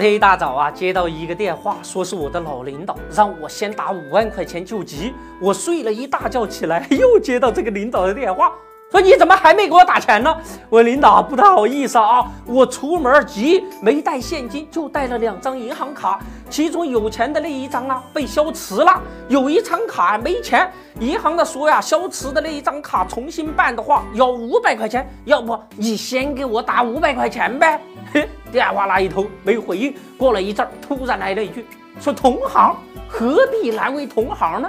天一大早啊，接到一个电话，说是我的老领导让我先打五万块钱救急。我睡了一大觉起来，又接到这个领导的电话。说你怎么还没给我打钱呢？我领导不太好意思啊，我出门急，没带现金，就带了两张银行卡，其中有钱的那一张啊被消磁了，有一张卡没钱，银行的说呀，消磁的那一张卡重新办的话要五百块钱，要不你先给我打五百块钱呗？嘿，电话那一头没回应，过了一阵，突然来了一句，说同行何必难为同行呢？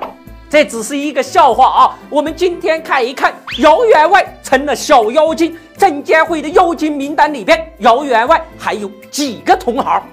这只是一个笑话啊！我们今天看一看，姚员外成了小妖精，证监会的妖精名单里边，姚员外还有几个同行？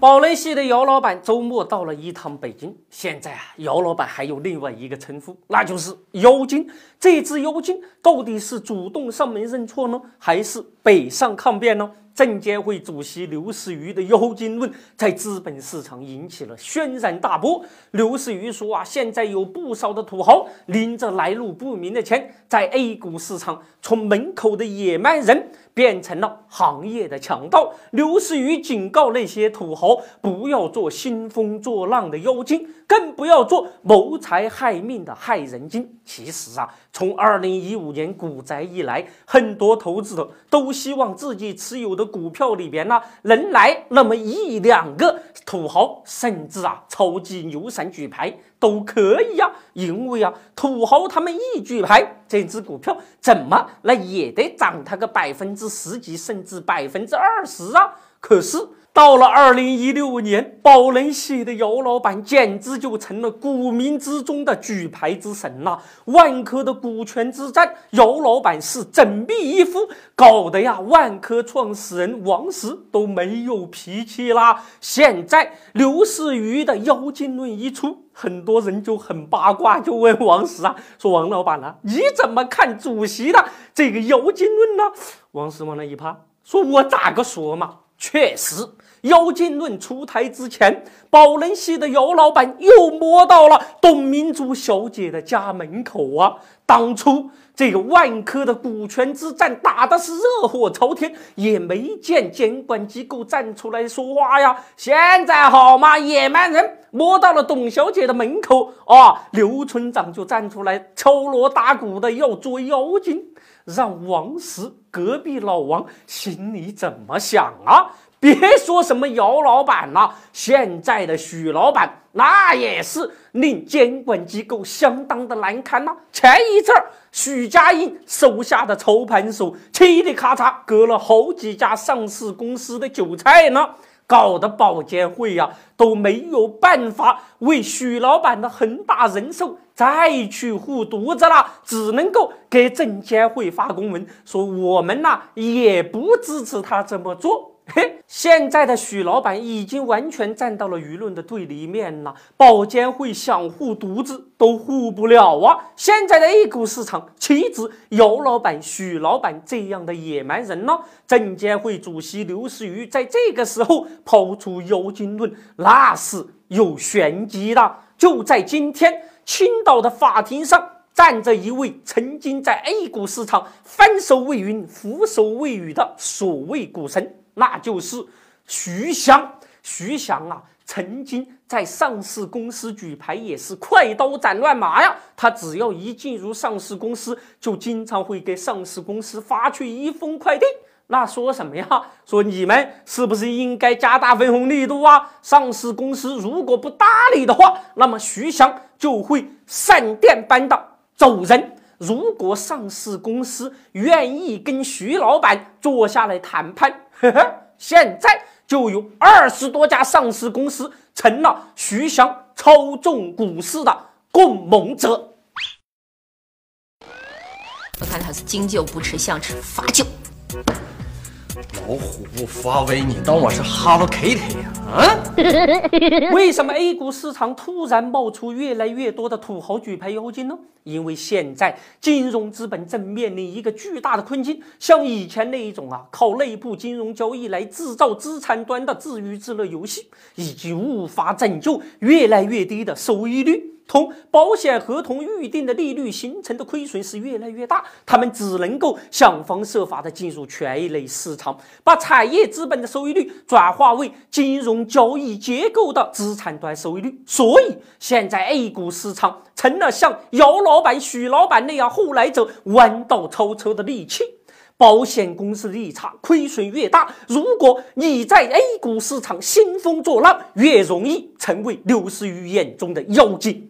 宝来系的姚老板周末到了一趟北京，现在啊，姚老板还有另外一个称呼，那就是妖精。这只妖精到底是主动上门认错呢，还是北上抗辩呢？证监会主席刘士余的妖精论在资本市场引起了轩然大波。刘士余说啊，现在有不少的土豪拎着来路不明的钱，在 A 股市场从门口的野蛮人变成了行业的强盗。刘士余警告那些土豪，不要做兴风作浪的妖精，更不要做谋财害命的害人精。其实啊，从二零一五年股灾以来，很多投资者都希望自己持有的股票里边呢，能来那么一两个土豪，甚至啊，超级牛神举牌都可以啊。因为啊，土豪他们一举牌，这只股票怎么那也得涨它个百分之十几，甚至百分之二十啊。可是。到了二零一六年，宝能系的姚老板简直就成了股民之中的举牌之神呐！万科的股权之战，姚老板是整臂一呼，搞得呀，万科创始人王石都没有脾气啦。现在刘士余的妖精论一出，很多人就很八卦，就问王石啊，说王老板啊，你怎么看主席的这个妖精论呢？王石往那一趴，说我咋个说嘛？确实。妖精论出台之前，宝能系的姚老板又摸到了董明珠小姐的家门口啊！当初这个万科的股权之战打的是热火朝天，也没见监管机构站出来说话呀。现在好嘛，野蛮人摸到了董小姐的门口啊，刘村长就站出来敲锣打鼓的要捉妖精，让王石隔壁老王心里怎么想啊？别说什么姚老板了，现在的许老板那也是令监管机构相当的难堪呐。前一阵儿，许家印手下的操盘手嘁哩咔嚓割了好几家上市公司的韭菜呢，搞得保监会呀都没有办法为许老板的恒大人寿再去护犊子了，只能够给证监会发公文说我们呐也不支持他这么做。嘿，现在的许老板已经完全站到了舆论的对立面了。保监会想护犊子都护不了啊！现在的 A 股市场岂止姚老板、许老板这样的野蛮人呢？证监会主席刘士余在这个时候抛出妖精论，那是有玄机的。就在今天，青岛的法庭上站着一位曾经在 A 股市场翻手为云、覆手为雨的所谓股神。那就是徐翔，徐翔啊，曾经在上市公司举牌也是快刀斩乱麻呀。他只要一进入上市公司，就经常会给上市公司发去一封快递。那说什么呀？说你们是不是应该加大分红力度啊？上市公司如果不搭理的话，那么徐翔就会闪电般的走人。如果上市公司愿意跟徐老板坐下来谈判，现在就有二十多家上市公司成了徐翔操纵股市的共谋者。我看他是敬酒不吃想吃罚酒。老虎不发威，你当我是 Hello Kitty 呀？啊？为什么 A 股市场突然冒出越来越多的土豪举牌妖精呢？因为现在金融资本正面临一个巨大的困境，像以前那一种啊，靠内部金融交易来制造资产端的自娱自乐游戏，已经无法拯救越来越低的收益率。同保险合同预定的利率形成的亏损是越来越大，他们只能够想方设法的进入权益类市场，把产业资本的收益率转化为金融交易结构的资产端收益率。所以，现在 A 股市场成了像姚老板、许老板那样后来者弯道超车的利器。保险公司利差亏损越大，如果你在 A 股市场兴风作浪，越容易成为刘思雨眼中的妖精。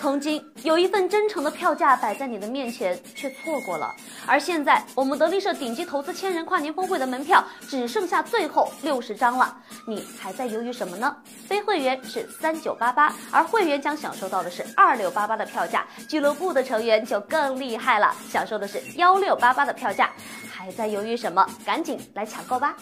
曾经有一份真诚的票价摆在你的面前，却错过了。而现在，我们德力社顶级投资千人跨年峰会的门票只剩下最后六十张了，你还在犹豫什么呢？非会员是三九八八，而会员将享受到的是二六八八的票价。俱乐部的成员就更厉害了，享受的是幺六八八的票价。还在犹豫什么？赶紧来抢购吧！